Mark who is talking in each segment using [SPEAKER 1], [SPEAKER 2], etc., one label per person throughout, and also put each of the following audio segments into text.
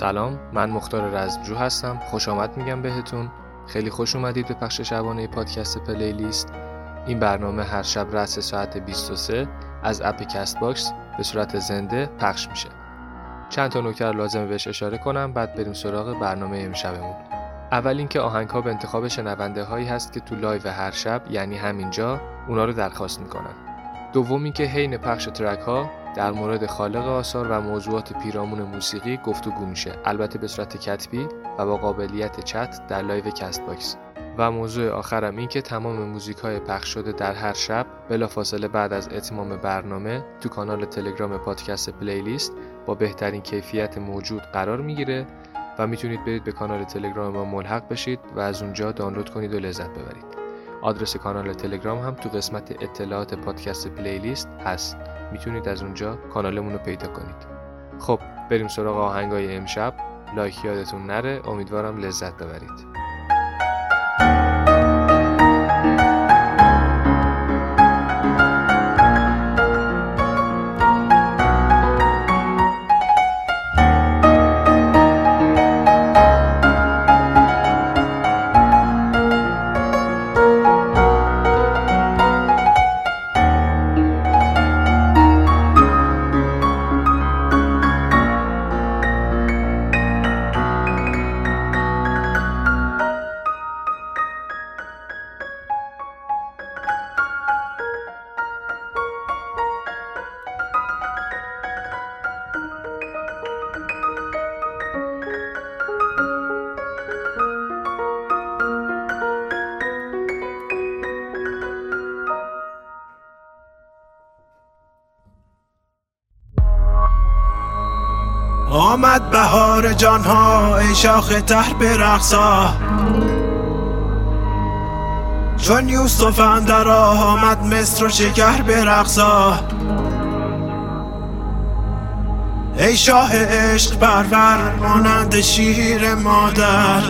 [SPEAKER 1] سلام من مختار رزمجو هستم. خوش آمد میگم بهتون. خیلی خوش اومدید به پخش شبانه پادکست Playlist. این برنامه هر شب رأس ساعت 23 از اپ Castbox به صورت زنده پخش میشه. چند تا نکته لازمه بهش اشاره کنم بعد بریم سراغ برنامه امشبمون. اول اینکه آهنگ ها به انتخاب شنونده هایی هست که تو live هر شب یعنی همینجا اونا رو درخواست می‌کنن. دوم اینکه حین پخش track ها در مورد خالق آثار و موضوعات پیرامون موسیقی گفتگو میشه. البته به صورت کتبی و با قابلیت چت در live Castbox. و موضوع آخرم این که تمام موزیک های پخش شده در هر شب بلافاصله بعد از اتمام برنامه تو کانال تلگرام پادکست Playlist با بهترین کیفیت موجود قرار می‌گیره و می‌تونید برید به کانال تلگرام ما ملحق بشید و از اونجا دانلود کنید و لذت ببرید. آدرس کانال تلگرام هم تو قسمت اطلاعات پادکست Playlist هست. می‌تونید از اونجا کانالمون رو پیدا کنید. خب بریم سراغ آهنگای امشب. لایک یادتون نره. امیدوارم لذت ببرید.
[SPEAKER 2] بهار جانها ای شاخ تر برقصا. چون یوسف اندر آمد مصر و شکر برقصا. ای شاه عشق برور مانند شیر مادر.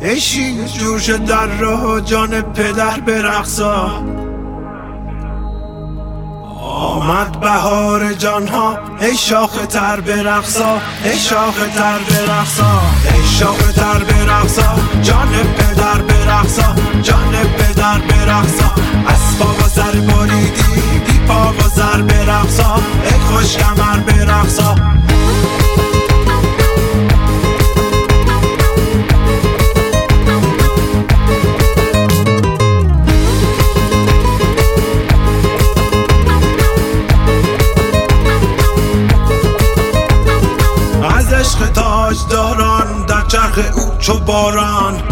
[SPEAKER 2] ای شیر جوش در راه جان پدر برقصا. بهار جانها ای شاخ تر برقصا ای شاخ تر برقصا ای شاخ تر برقصا جان پدر برقصا جان پدر برقصا اسبا و باران.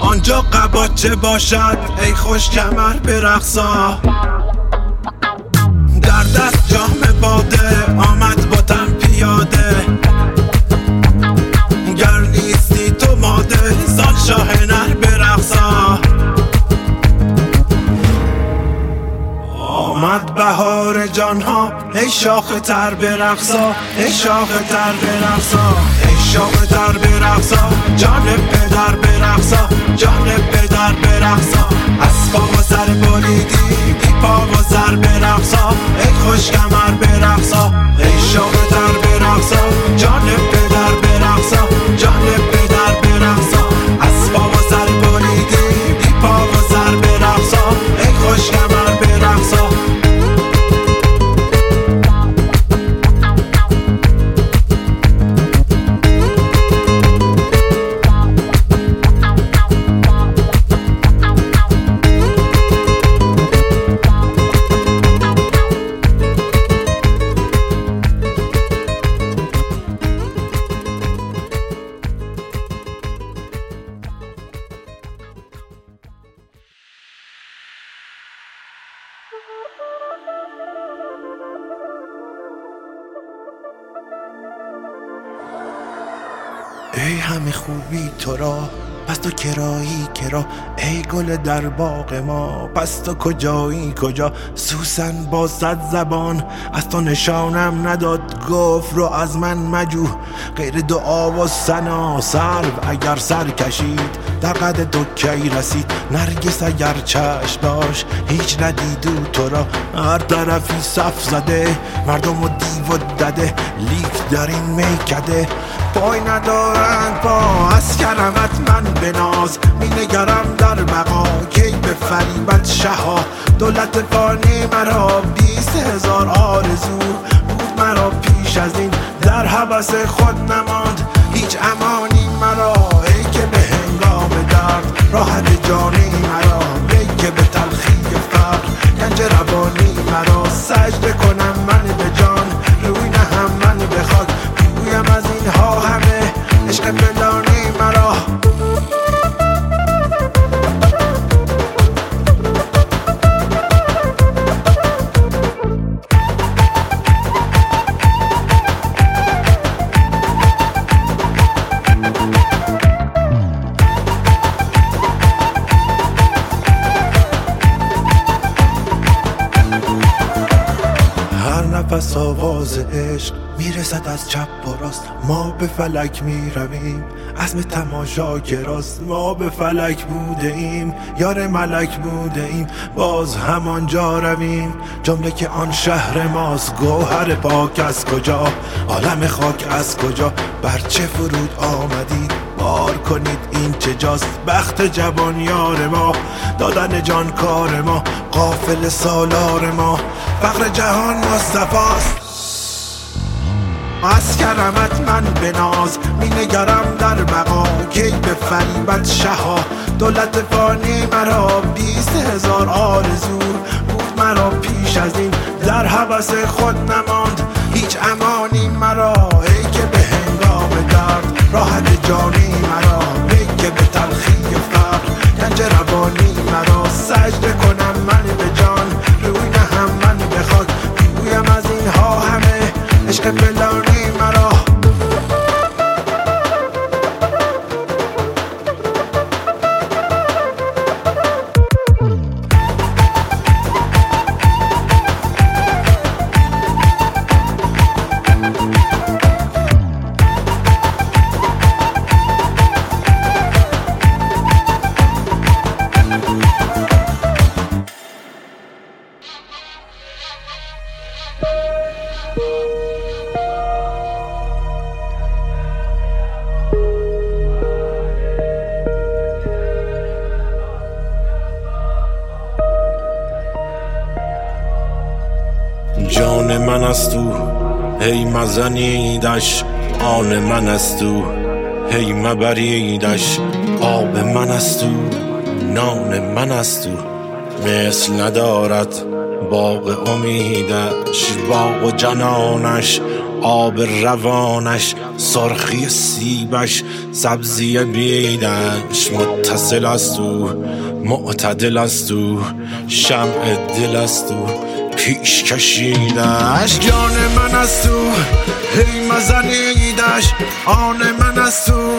[SPEAKER 2] آنجا قباچه باشد؟ ای خوش کمر برقصا در دست جام باده آمد با تن پیاده. گر نیستی تو ماده زان شاه نر برقصا آمد بهار جانها ای شاخ تر برقصا ای شاخ تر برقصا ای شاخ تر برقصا جان پدر برقصا جان پدر برقصا. اسبا و سر بریدی بی پا و سر برقصا. ای خوش کمر برقصا ای شاخ تر برقصا. جان پدر برقصا جان پدر برقصا. اسبا و سر بریدی پا و سر برقصا. ای خوش خوبی تو را پس تو کرایی کرا ای گل در باغ ما پس تو کجایی؟ کجا؟ سوسن با صد زبان از تو نشانم نداد گفت رو از من مجو غیر دعا و سنا سرو اگر سر کشید در قد دکی رسید. نرگس اگر چشم باش هیچ ندیدو تو را. هر طرفی صف زده مردم و دیو دده لیک در این میکده. پای ندارند با از کرمت من به ناز می نگرم در بقا کی به فریبت شها. دولت فانی مرا بیست هزار آرزو بود مرا پیش از این. در حبس خود نماند. هیچ امانی مرا. ای که به هنگام درد. راحت جانی مرا. ای که به تلخی فقر گنج روانی مرا. سجده کنم من به جان. روی نهم من به خاک. بگویم از اینها همه عشق عشق می‌رسد از چپ و راست. ما به فلک می‌رویم عزم تماشا راست ما به فلک بوده ایم یار ملک بوده ایم باز همانجا رویم جمله که آن شهر ماست. گوهر پاک از کجا؟ عالم خاک از کجا؟ بر چه فرود آمدید؟ بار کنید این چه جاست؟ بخت جوان یار ما دادن جان کار ما قافل سالار ما. فقر جهان مصطفاست از کرمت من به ناز می نگرم در بقا. کی به فریبت شها؟ دولت فانی مرا بیست هزار آرزو بود مرا پیش از این. در حبس خود نماند هیچ امانی مرا. ای که به هنگام درد راحت جانی مرا. ای که به تلخی هی مزنیدش آن من است او. هی مبریدش آب من است او. نان من است او. مثل ندارد باغ امیدش باغ و جنانش آب روانش سرخی سیبش سبزی بیدش. متصل است او معتدل است او. شمع دل است او. پیش کشیدش. جان من است او هی مزنیدش. آن من است او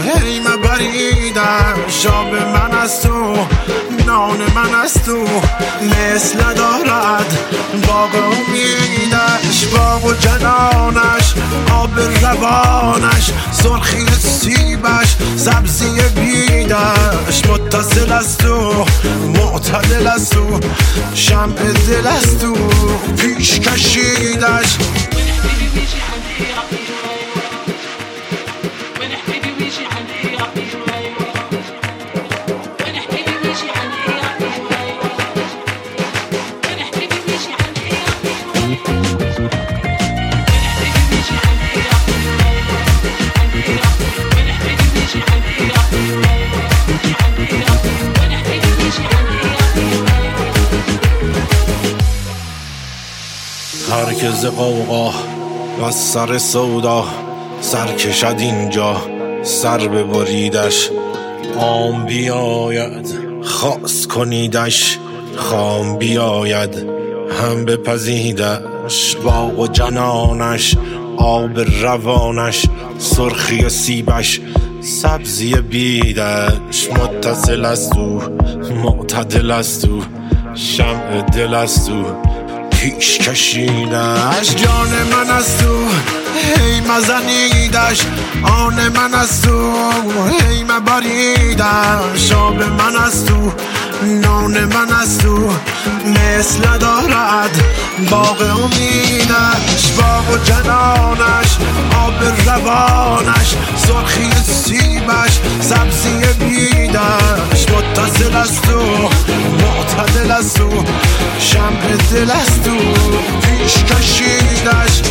[SPEAKER 2] هی مبریدش. آب من است او نان من است او مثل ندارد باغ امیدش. باغ و جنانش آب روانش سرخی سیبش سبزی بیدش. متصل است او معتدل است او شمع دل است او پیش کشیدش. هرکز قوقا و سر سودا سر کشد اینجا سر ببریدش. عام بیاید خاص کنیدش. خام بیاید هم بپزیدش. باغ و جنانش آب روانش سرخی سیبش. سبزی بیدش متصل است او معتدل است او شمع دل است او پیش کشیدش. جان من است او هی مزنیدش آن من است او هی بریدن شاب من از تو نان من از تو مثل دارد باغ امیدش باغ و جنانش آب روانش سرخی سیبش سبزی بیدش متصل از تو معتدل از تو شمع دل از تو. پیش کشیدش.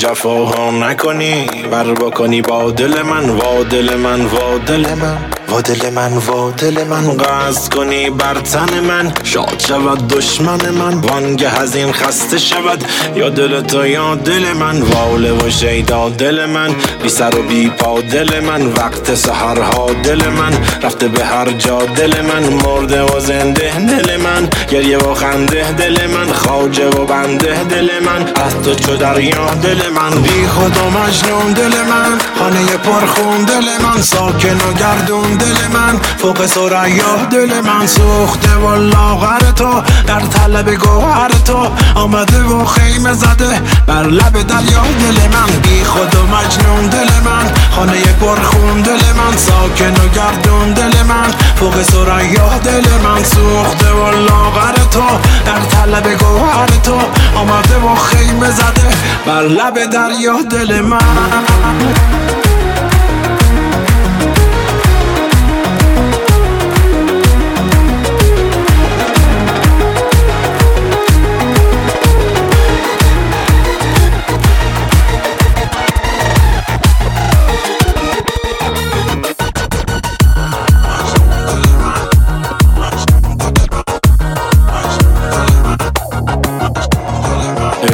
[SPEAKER 3] قصد جفاها نکنی بر بکنی با دل من وا دل من وا دل من. وا دل من وا دل من قصد کنی بر تن من. شاد شود دشمن من وانگه از خسته شود. یا دل تو یا دل من واله و شیدا دل من. بی سر و بی پا دل من وقت سهرها دل من. رفته به هر جا دل من مرده و زنده دل من. گریه و خنده دل من خواجه و بنده دل من. از تو چو دریا دل من.
[SPEAKER 2] بی خود و مجنون دل من خانه پرخون دل من. ساکن و گردون دل من فوق سریا دل من سوخته و لاغر تو در طلب گوهر تو آمده و خیمه زده بر لب دریا. دل من بی خود و مجنون دل من خانه پرخون دل من ساکن و گردون دل من فوق سریا دل من سوخته و لاغر تو در طلب گوهر تو آمده و خیمه زده بر لب دریا. دل من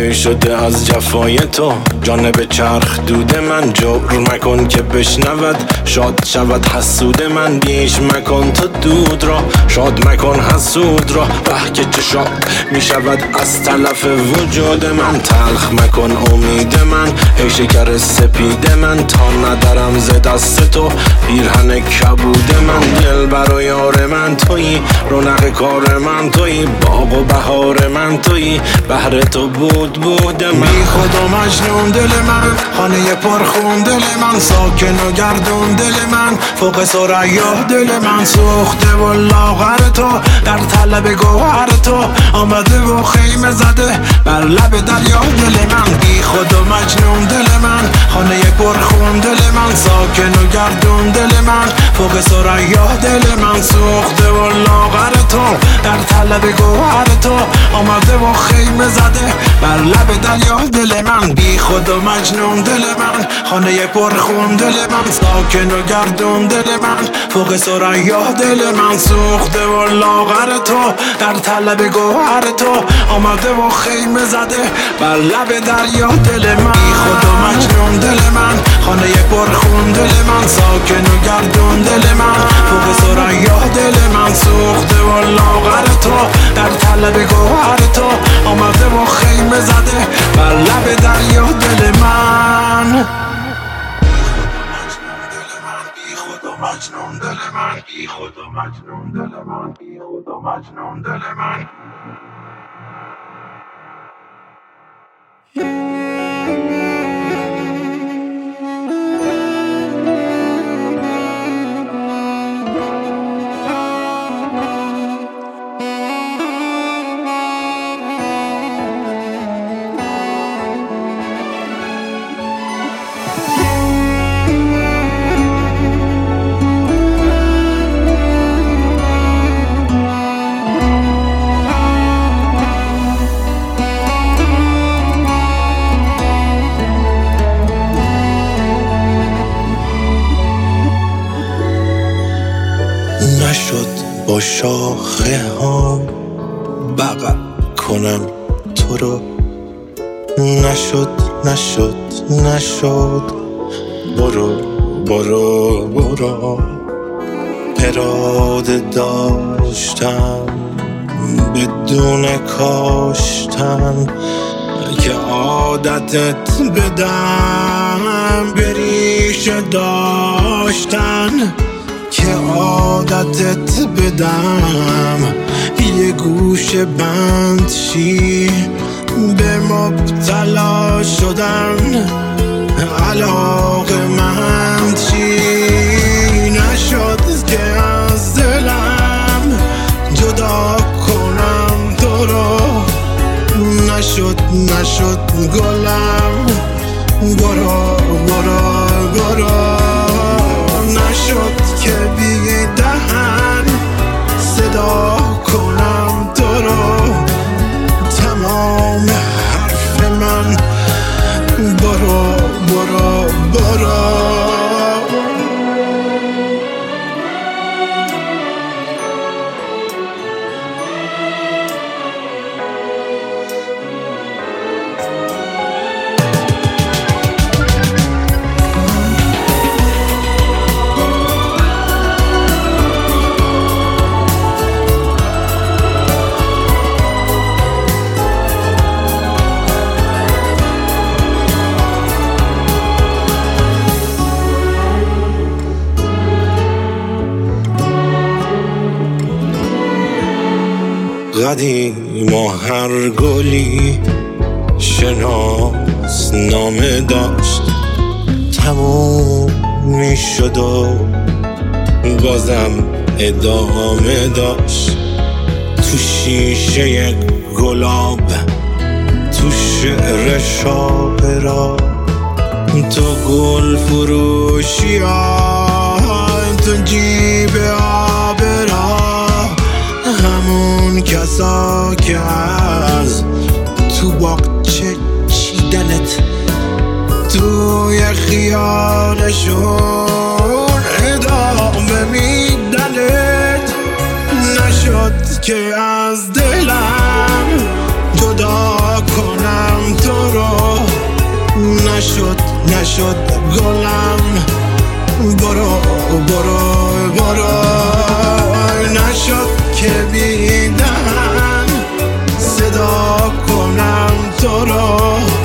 [SPEAKER 3] ای شده از جفای تو. جانب چرخ دود من جبر مکن که بشنود. شاد شود حسود من. بیش مکن تو دود را. شاد مکن حسود را. به که چه شاد می شود از تلف وجود من. تلخ مکن امید من. ای شکر سپید من. تا ندارم ز دست تو. پیرهن کبود من. دل برای یار من تویی. رونق کار من تویی. باغ و بهار من تویی. بهر تو بود. بود من.
[SPEAKER 2] بی خود مجنون دل من. خانه پرخون دل من. ساکن و گردون دل من. فوق سریا دل من. سوخته و لاغر تو. در طلب گوهر تو. آمده و خیمه زده بر لب دریا دل من. بی خود مجنون دل من. خانه پرخون دل من. ساکن و گردون دل من. فوق سریا دل من. سوخته و لاغر تو. در طلب گوهر تو. آمده و خیمه زده بر لب دریا دل من بی خود و مجنون دل من خانه پرخون دل من ساکن و گردون دل من فوق سریا دل من سوخته و لاغر تو در طلب گوهر تو آمده و خیمه زده بر لب دریا دل من بی خود و مجنون دل من خانه پرخون دل من ساکن و گردون دل من فوق سریا دل من سوخته و لاغر تو در طلب گوهر تو آمده و خیمه زده بر لب دریا دل من بی خود و مجنون دل من بی مجنون دل من خدا مجنون دل من عادتت بدم بریش داشتن که عادتت بدم. یه گوش بند شی به مبتلا شدن. علاقه مند شی نشد که از دلم نشد نشد گلم. برو برو برو شیشه گلاب تو شعر شاپرا تو گل فروشی تو جیب آبرا همون کسا که از تو باغچه چیدنت توی خیالشون ادامه میدنت. نشد که نشد نشد. گلم. برو برو برو. نشد که بیدن صدا کنم تو رو.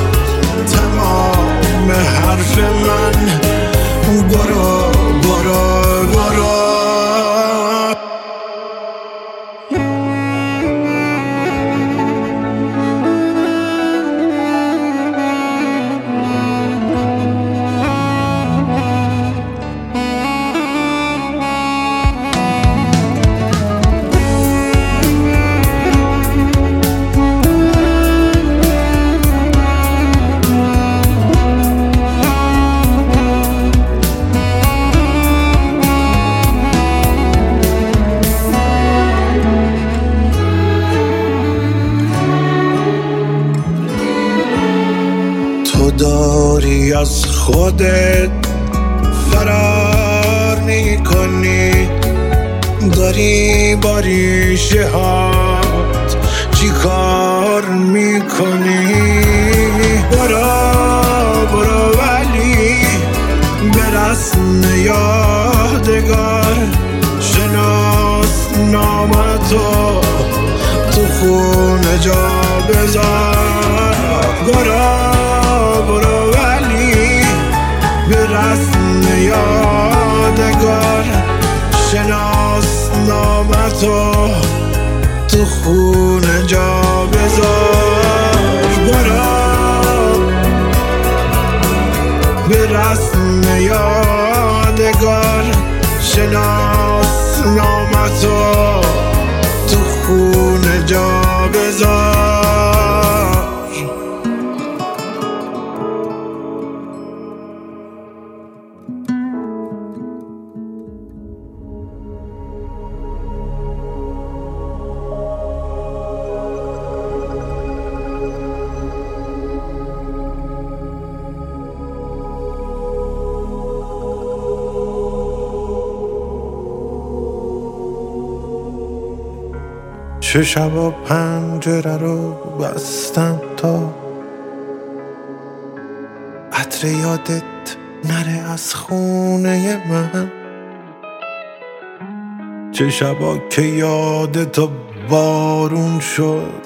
[SPEAKER 2] خودت فرار می‌کنی. داری با ریشه هات چی کار می‌کنی؟ برو برو ولی به رسم یادگار شناس نامتو تو خونه جا بذار. برو. یادگار شناس نامتو تو خونه جا بذار. برو. به رسم یادگار شناس نامتو چه شبا پنجره رو بستم تا عطر یادت نره از خونه من؟ چه شبا که یادت بارون شد؟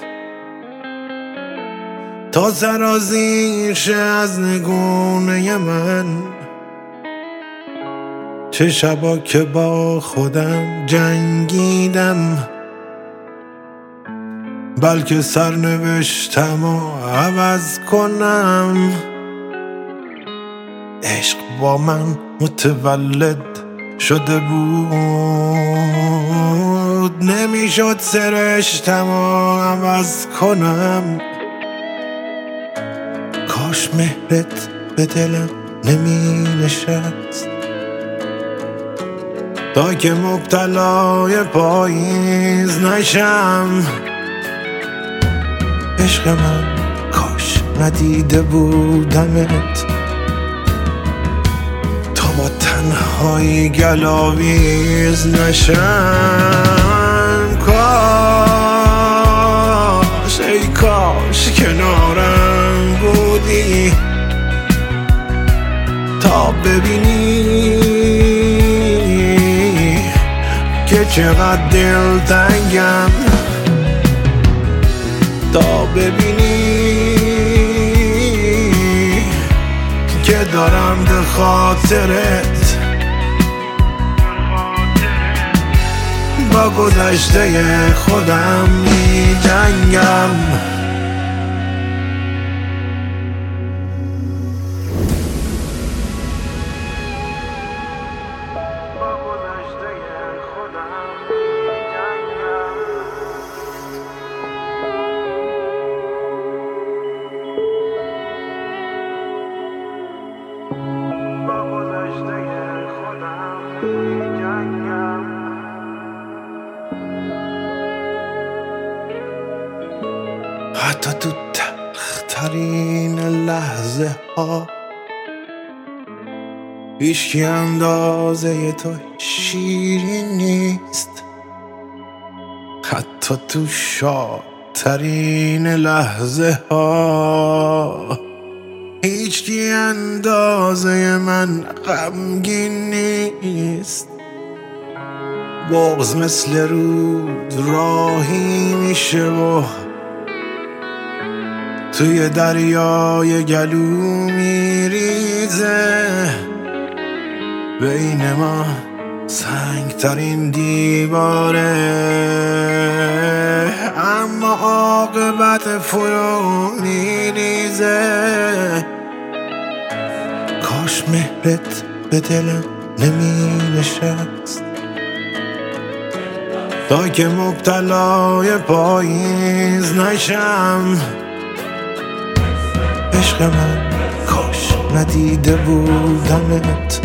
[SPEAKER 2] تا سرازیر از نگونه من؟ چه شبا که با خودم جنگیدم؟ بلکه سرنوشتم و عوض کنم. عشق با من متولد شده بود. نمی‌شد سرشتم و عوض کنم. کاش مهرت به دلم نمی نشست تا که مبتلای پاییز نشم. عشق من کاش ندیده بودمت. تا با تنهایی گلاویز نشم. کاش ای کاش کنارم بودی. تا ببینی که چقدر دلتنگم. تا ببینی که دارم به خاطرت. با گذشته خودم می جنگم حتی تو تلخترین لحظه ها هیچکی اندازه تو شیرین نیست. حتی تو شادترین لحظه ها هیچکی اندازه من غمگین نیست. بغز مثل رود راهی میشه و توی دریای گلو میریزه. بین ما سنگترین دیواره. اما عاقبت فرو میریزه. کاش مهرت به دلم نمی نشست تا که مبتلای پاییز نشم. عشق من کاش ندیده بودمت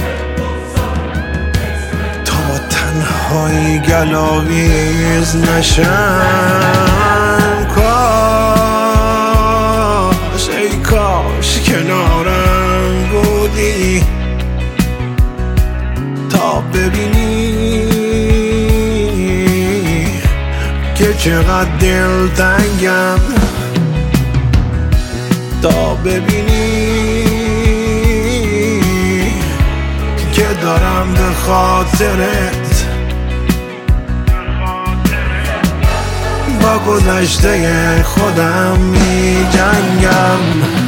[SPEAKER 2] تا تنهایی گلاویز نشم. کاش کنارم بودی. تا ببینی که چقدر دلتنگم تا ببینی که دارم به خاطرت. با گذشته خودم می جنگم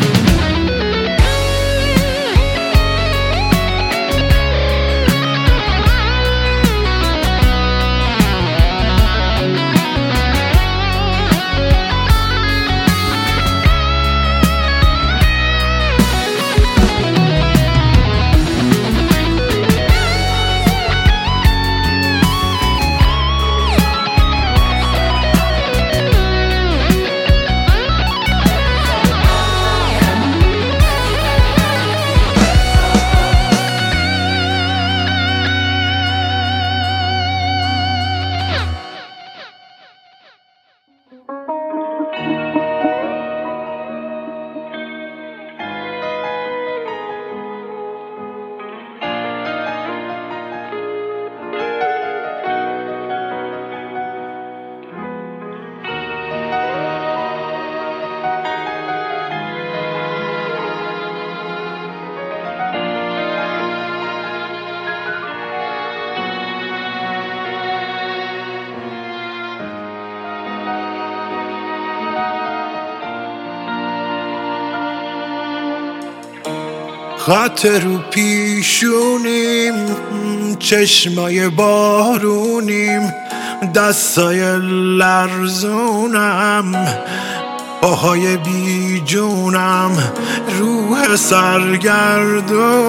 [SPEAKER 2] خط رو پیشونیم چشمای بارونیم دستای لرزونم پاهای بی جونم روح سرگردونم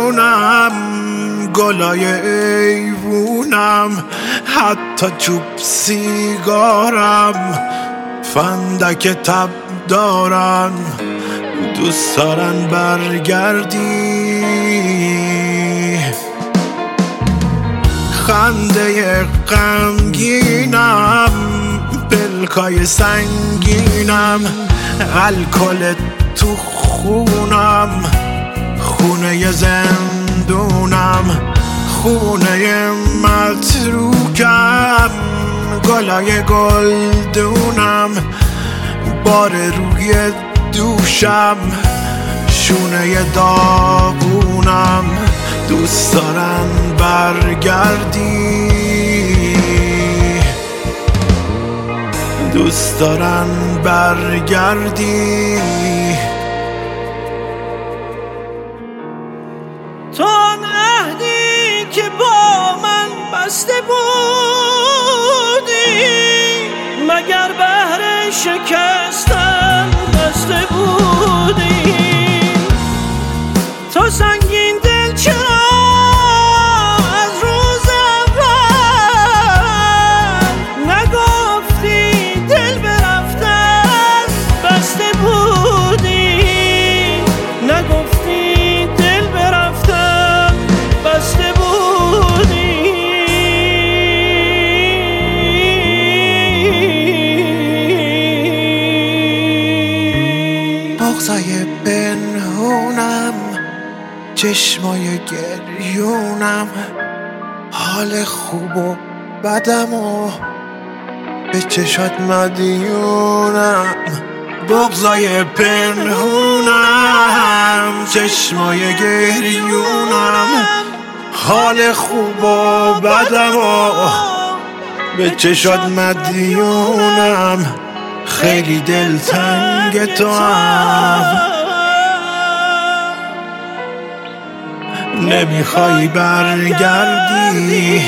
[SPEAKER 2] گلای ایوونم حتی چوب سیگارم فندک تب دارن دوست دارن برگردی خنده غمگینم پلکای سنگینم الکل تو خونم خونه زندونم خونه متروکم گلای گلدونم بار روی دوشم. شونه داغونم دوست دارم برگردی. دوست دارن برگردی.
[SPEAKER 3] تو عهدی که با من بسته بودی مگر بهر شکستن
[SPEAKER 2] چشمای گریونم حال خوب و بدم و به چشات مدیونم. بغضای پنهونم چشمای گریونم حال خوب و بدم و به چشات مدیونم. خیلی دلتنگ تو هم. نمی‌خوای برگردی.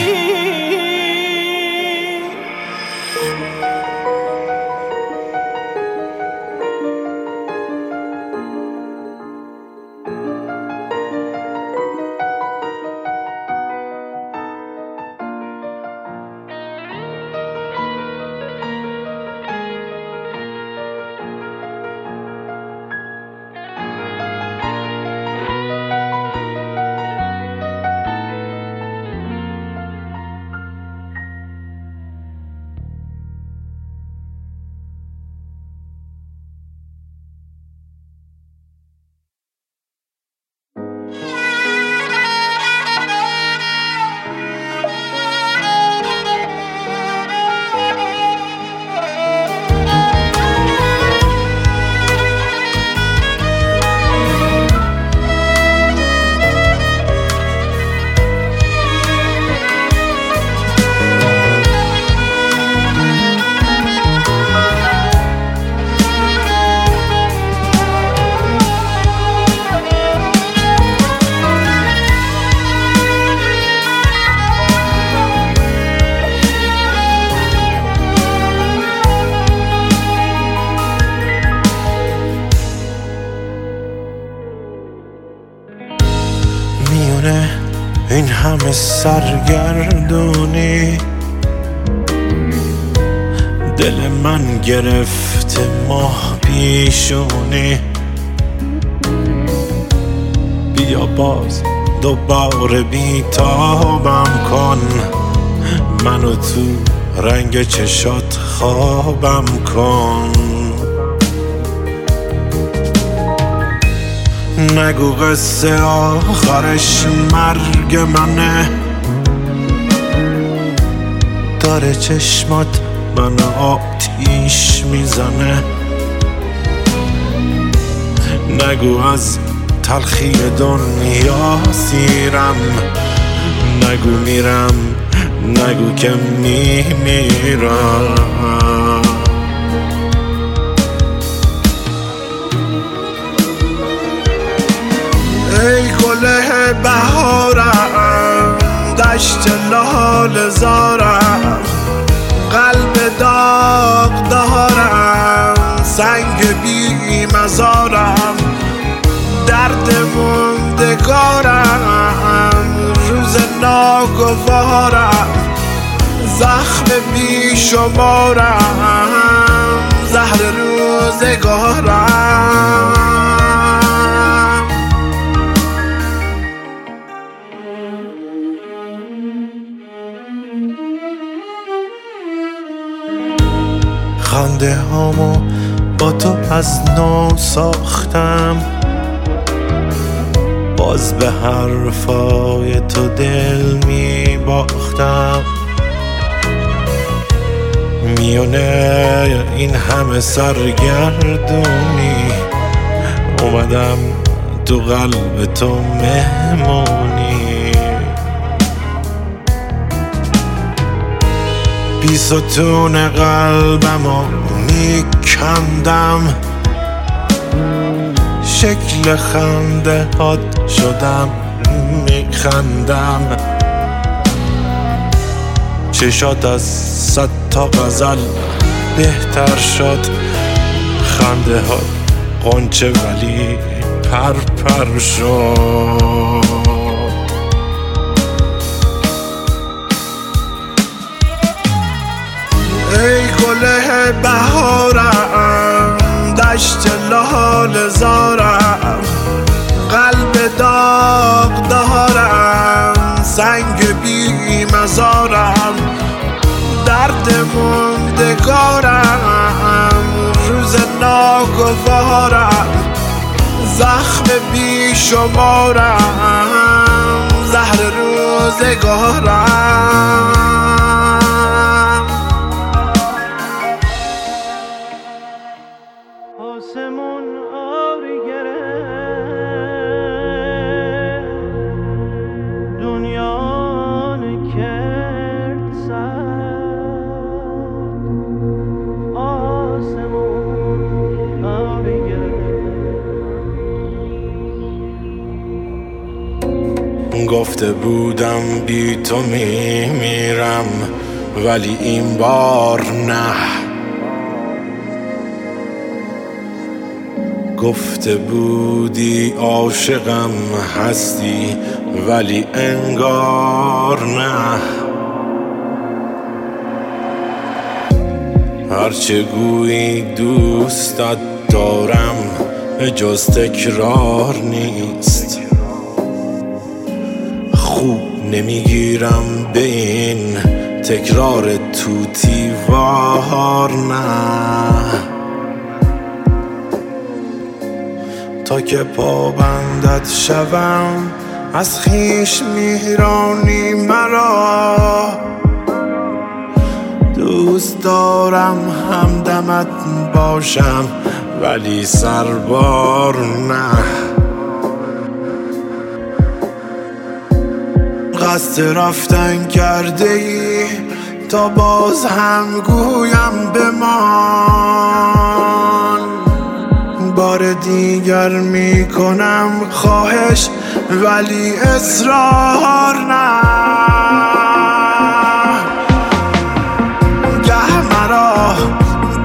[SPEAKER 2] من گرفته ماه پیشونی. بیا باز دوباره بیتابم کن. منو تو رنگ چشات خوابم کن. نگو قصه آخرش مرگ منه. داره چشمات من آتیش می‌زنه. نگو از تلخی دنیا سیرم. نگو میرم نگو که میمیرم. ای گل بهارم دشت لال زارم. سنگ بی مزارم درد موندگارم روز ناگوارم زخم بی شمارم زهر روزگارم. خنده هامو از نو ساختم. باز به حرفای تو دل می باختم میونه این همه سرگردونی. اومدم تو قلب تو مهمونی. بی ستون قلبمو میکندم. شکل خنده هات شدم میخندم. چشات از صد تا غزل بهتر شد. خنده ها قنچه ولی پر پر شد. بهارم دشت لال زارم. قلب داغ دارم سنگ بی مزارم درد موندگارم روز ناگوارم. زخم بی شمارم زهر روزگارم.
[SPEAKER 4] گفته بودم بی تو میمیرم ولی این بار نه. گفته بودی عاشقم هستی ولی انگار نه. هرچه گویی دوستت دارم جز تکرار نیست. نمی‌گیرم به این تکرار توتی وار نه. تا که پابندت شوم از خیش میرانی مرا. دوست دارم همدمت باشم ولی سربار نه. قصد رفتن کرده ای تا باز هم گویم بمان. بار دیگر می‌کنم خواهش ولی اصرار نه. گه مرا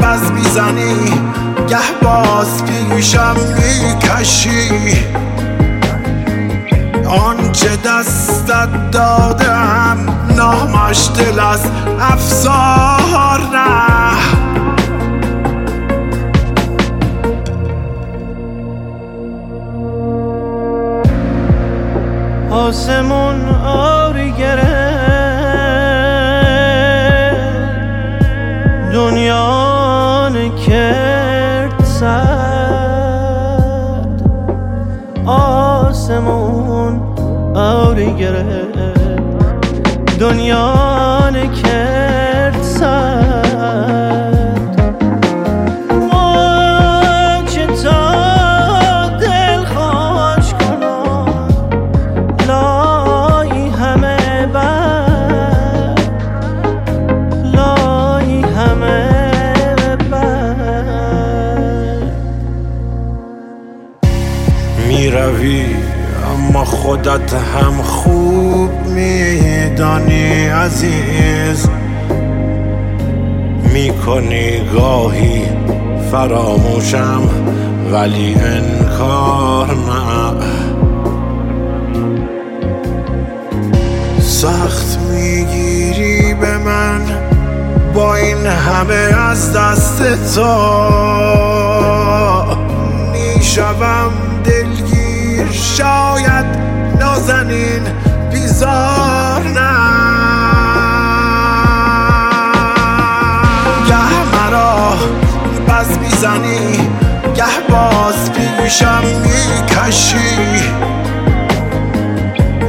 [SPEAKER 4] بز می‌زنی گه باز پیشم می‌کشی. آنچه دستت دادم نامش دل از افسار نه.
[SPEAKER 3] آسمون آبی گرفت. دنیا کرد سرد. ما که تا دل خوش کنم لای همه بر لای همه بر.
[SPEAKER 4] می‌روی اما
[SPEAKER 2] خودت هم خوب میدانی عزیز. می‌کنی گاهی فراموشم ولی انکار نه سخت می‌گیری به من با این همه از دست تو. می‌شوم دلگیر شاید نازنین بیزار. پیشم می‌کشی.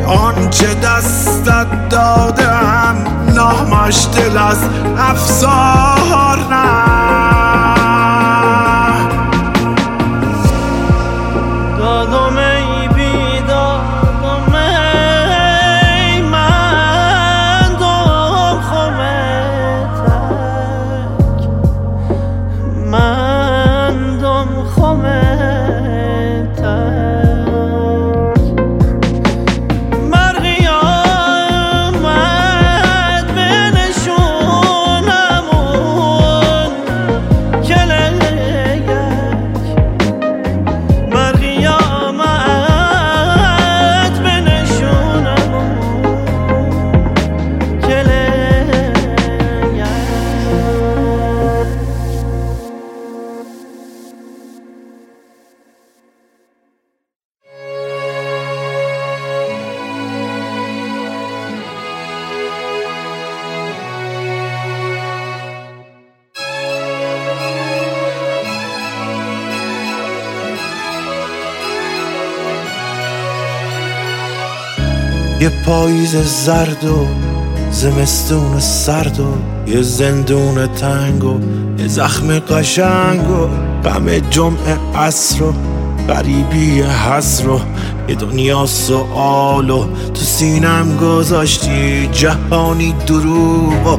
[SPEAKER 2] آنچه دستت دادم نامش دل از افزار نه پاییز زرد و زمستون سرد و یه زندون تنگ و یه زخم قشنگ و غم جمعه عصر و غریبی حسر و یه دنیا سوال و تو سینم گذاشتی جهانی دروغ و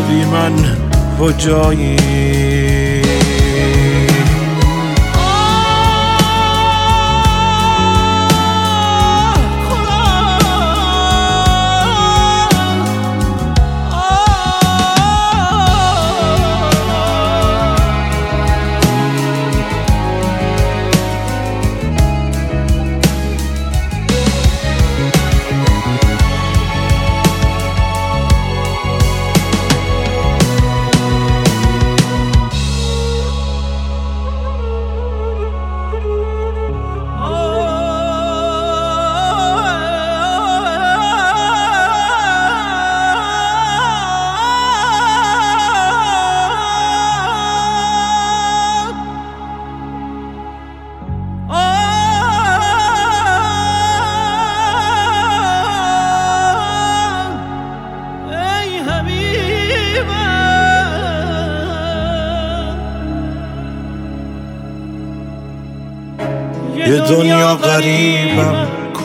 [SPEAKER 2] بی من کجایی؟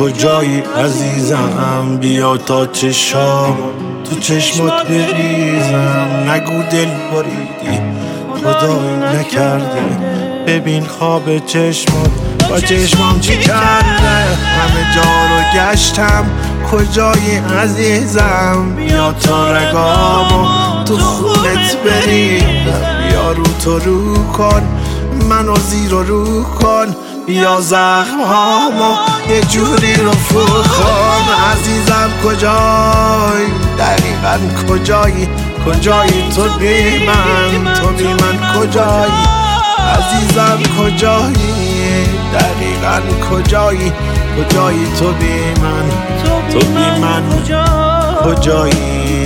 [SPEAKER 2] کجایی عزیزم؟ بیا تا چشام. تو چشمات بریزم. نگو دل بریدی. خدایی نکرده. ببین خواب چشمات. با چشمام چی کرده؟ همه جا رو گشتم. کجایی عزیزم؟ بیا تا رگامو تو خونت بریدم بیا رو تو رو کن. منو زیر رو کن. بیا زخم هامو یه جوری رو کن. عزیزم کجایی؟ دقیقا کجایی؟ کجایی تو بی من؟ تو بی من کجایی؟ عزیزم کجایی؟ دقیقا کجایی؟ کجایی تو بی من؟ تو بی من کجایی؟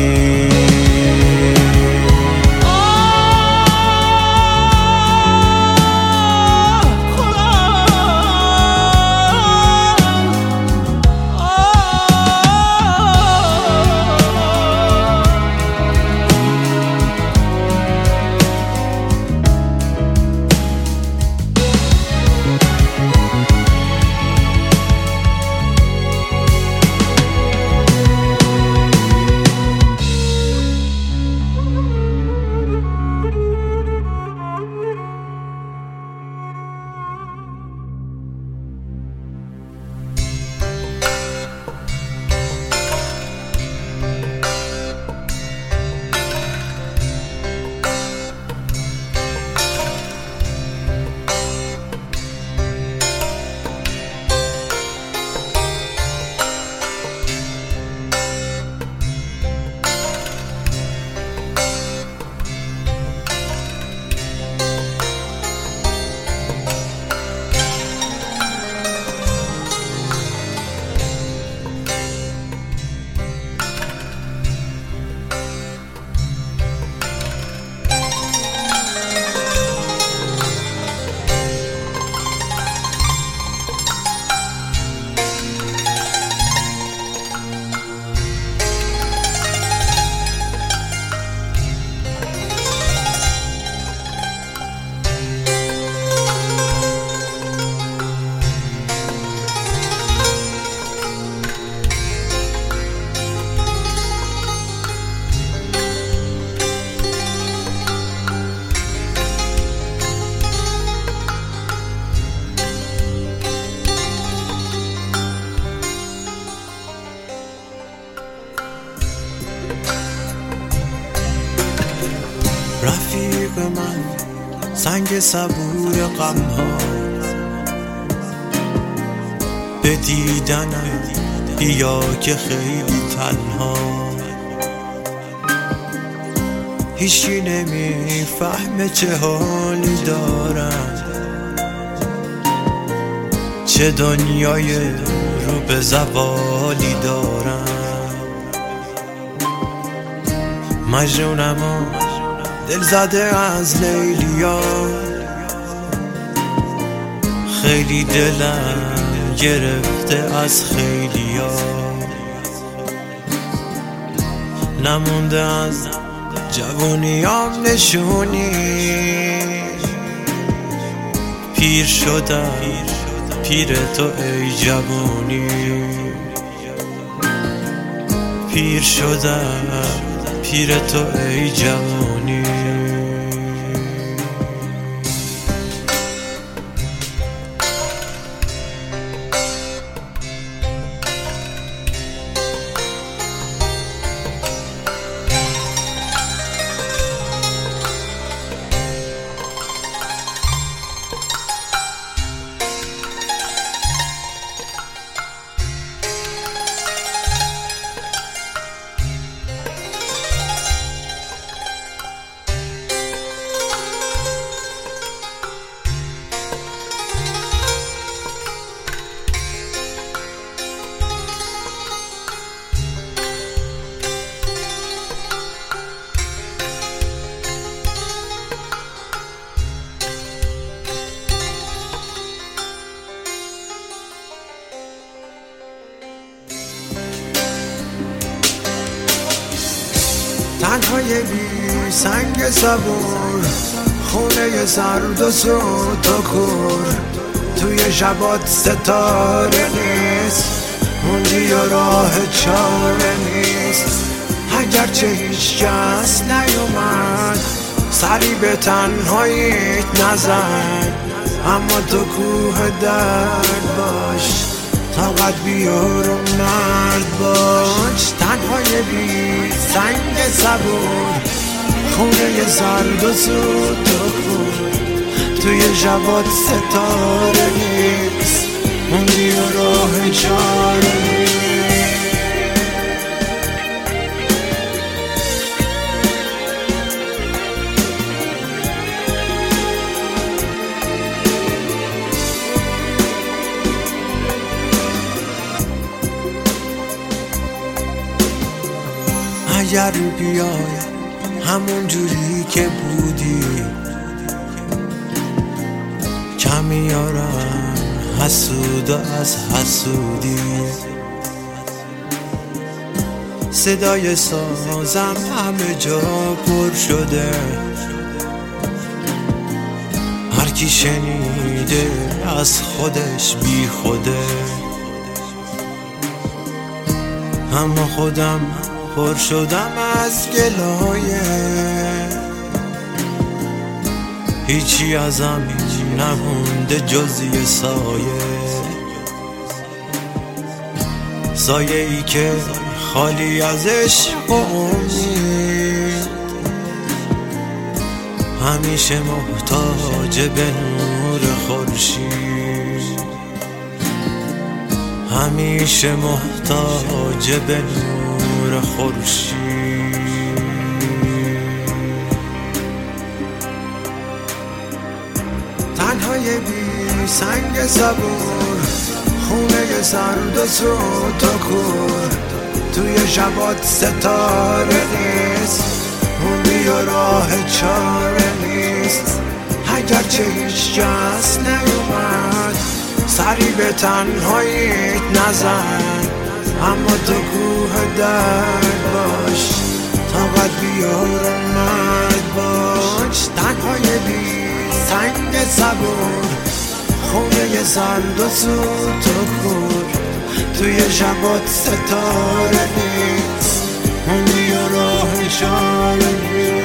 [SPEAKER 2] سنگ صبور غم ها به دیدنم بیا که خیلی تنها. هیچی نمی‌فهمه چه حالی دارم. چه دنیای رو به زوالی دارم. مجنونم دل زده از لیلیا خیلی دلم گرفته از خیلیا نمونده از جوونیام نشونی. پیر شدم پیر تو ای جوونی پیر شدم پیر تو ای جوونی صبور. خونه سرد و سوت و کور. توی شبات ستاره نیست. موندی و راه چاره نیست. اگرچه هیچ کس نیومد سری به تنهاییت نزن اما تو کوه درد باش طاقت بیار و مرد باش. تنهای بی سنگ صبور. خونه و سود و خون. توی شبات ستاره نیست. موندی و راه چاره اگر بیای همون جوری که بودی. کمیارم حسود و از حسودی. صدای سازم همه جا پر شده. هر کی شنیده از خودش بی خوده. اما خودم پر شدم از گلایه هیچی ازم نمونده جز یه سایه. سایه ای که خالی از عشق همیشه محتاج به نور خورشید. همیشه محتاج به نور خورشید. تنهای بی سنگ صبور خونه سرد و سوت و کور. توی شبات ستاره نیست موندی و راه چاره نیست. اگرچه هیچ کس نیومد سری به تنهاییت نزن. اما تو درد باش طاقت بیار و مرد باش. تنهای بی سنگ صبور خونه سرد و سوت و کور توی شبات ستاره نیست و راه چاره نیست.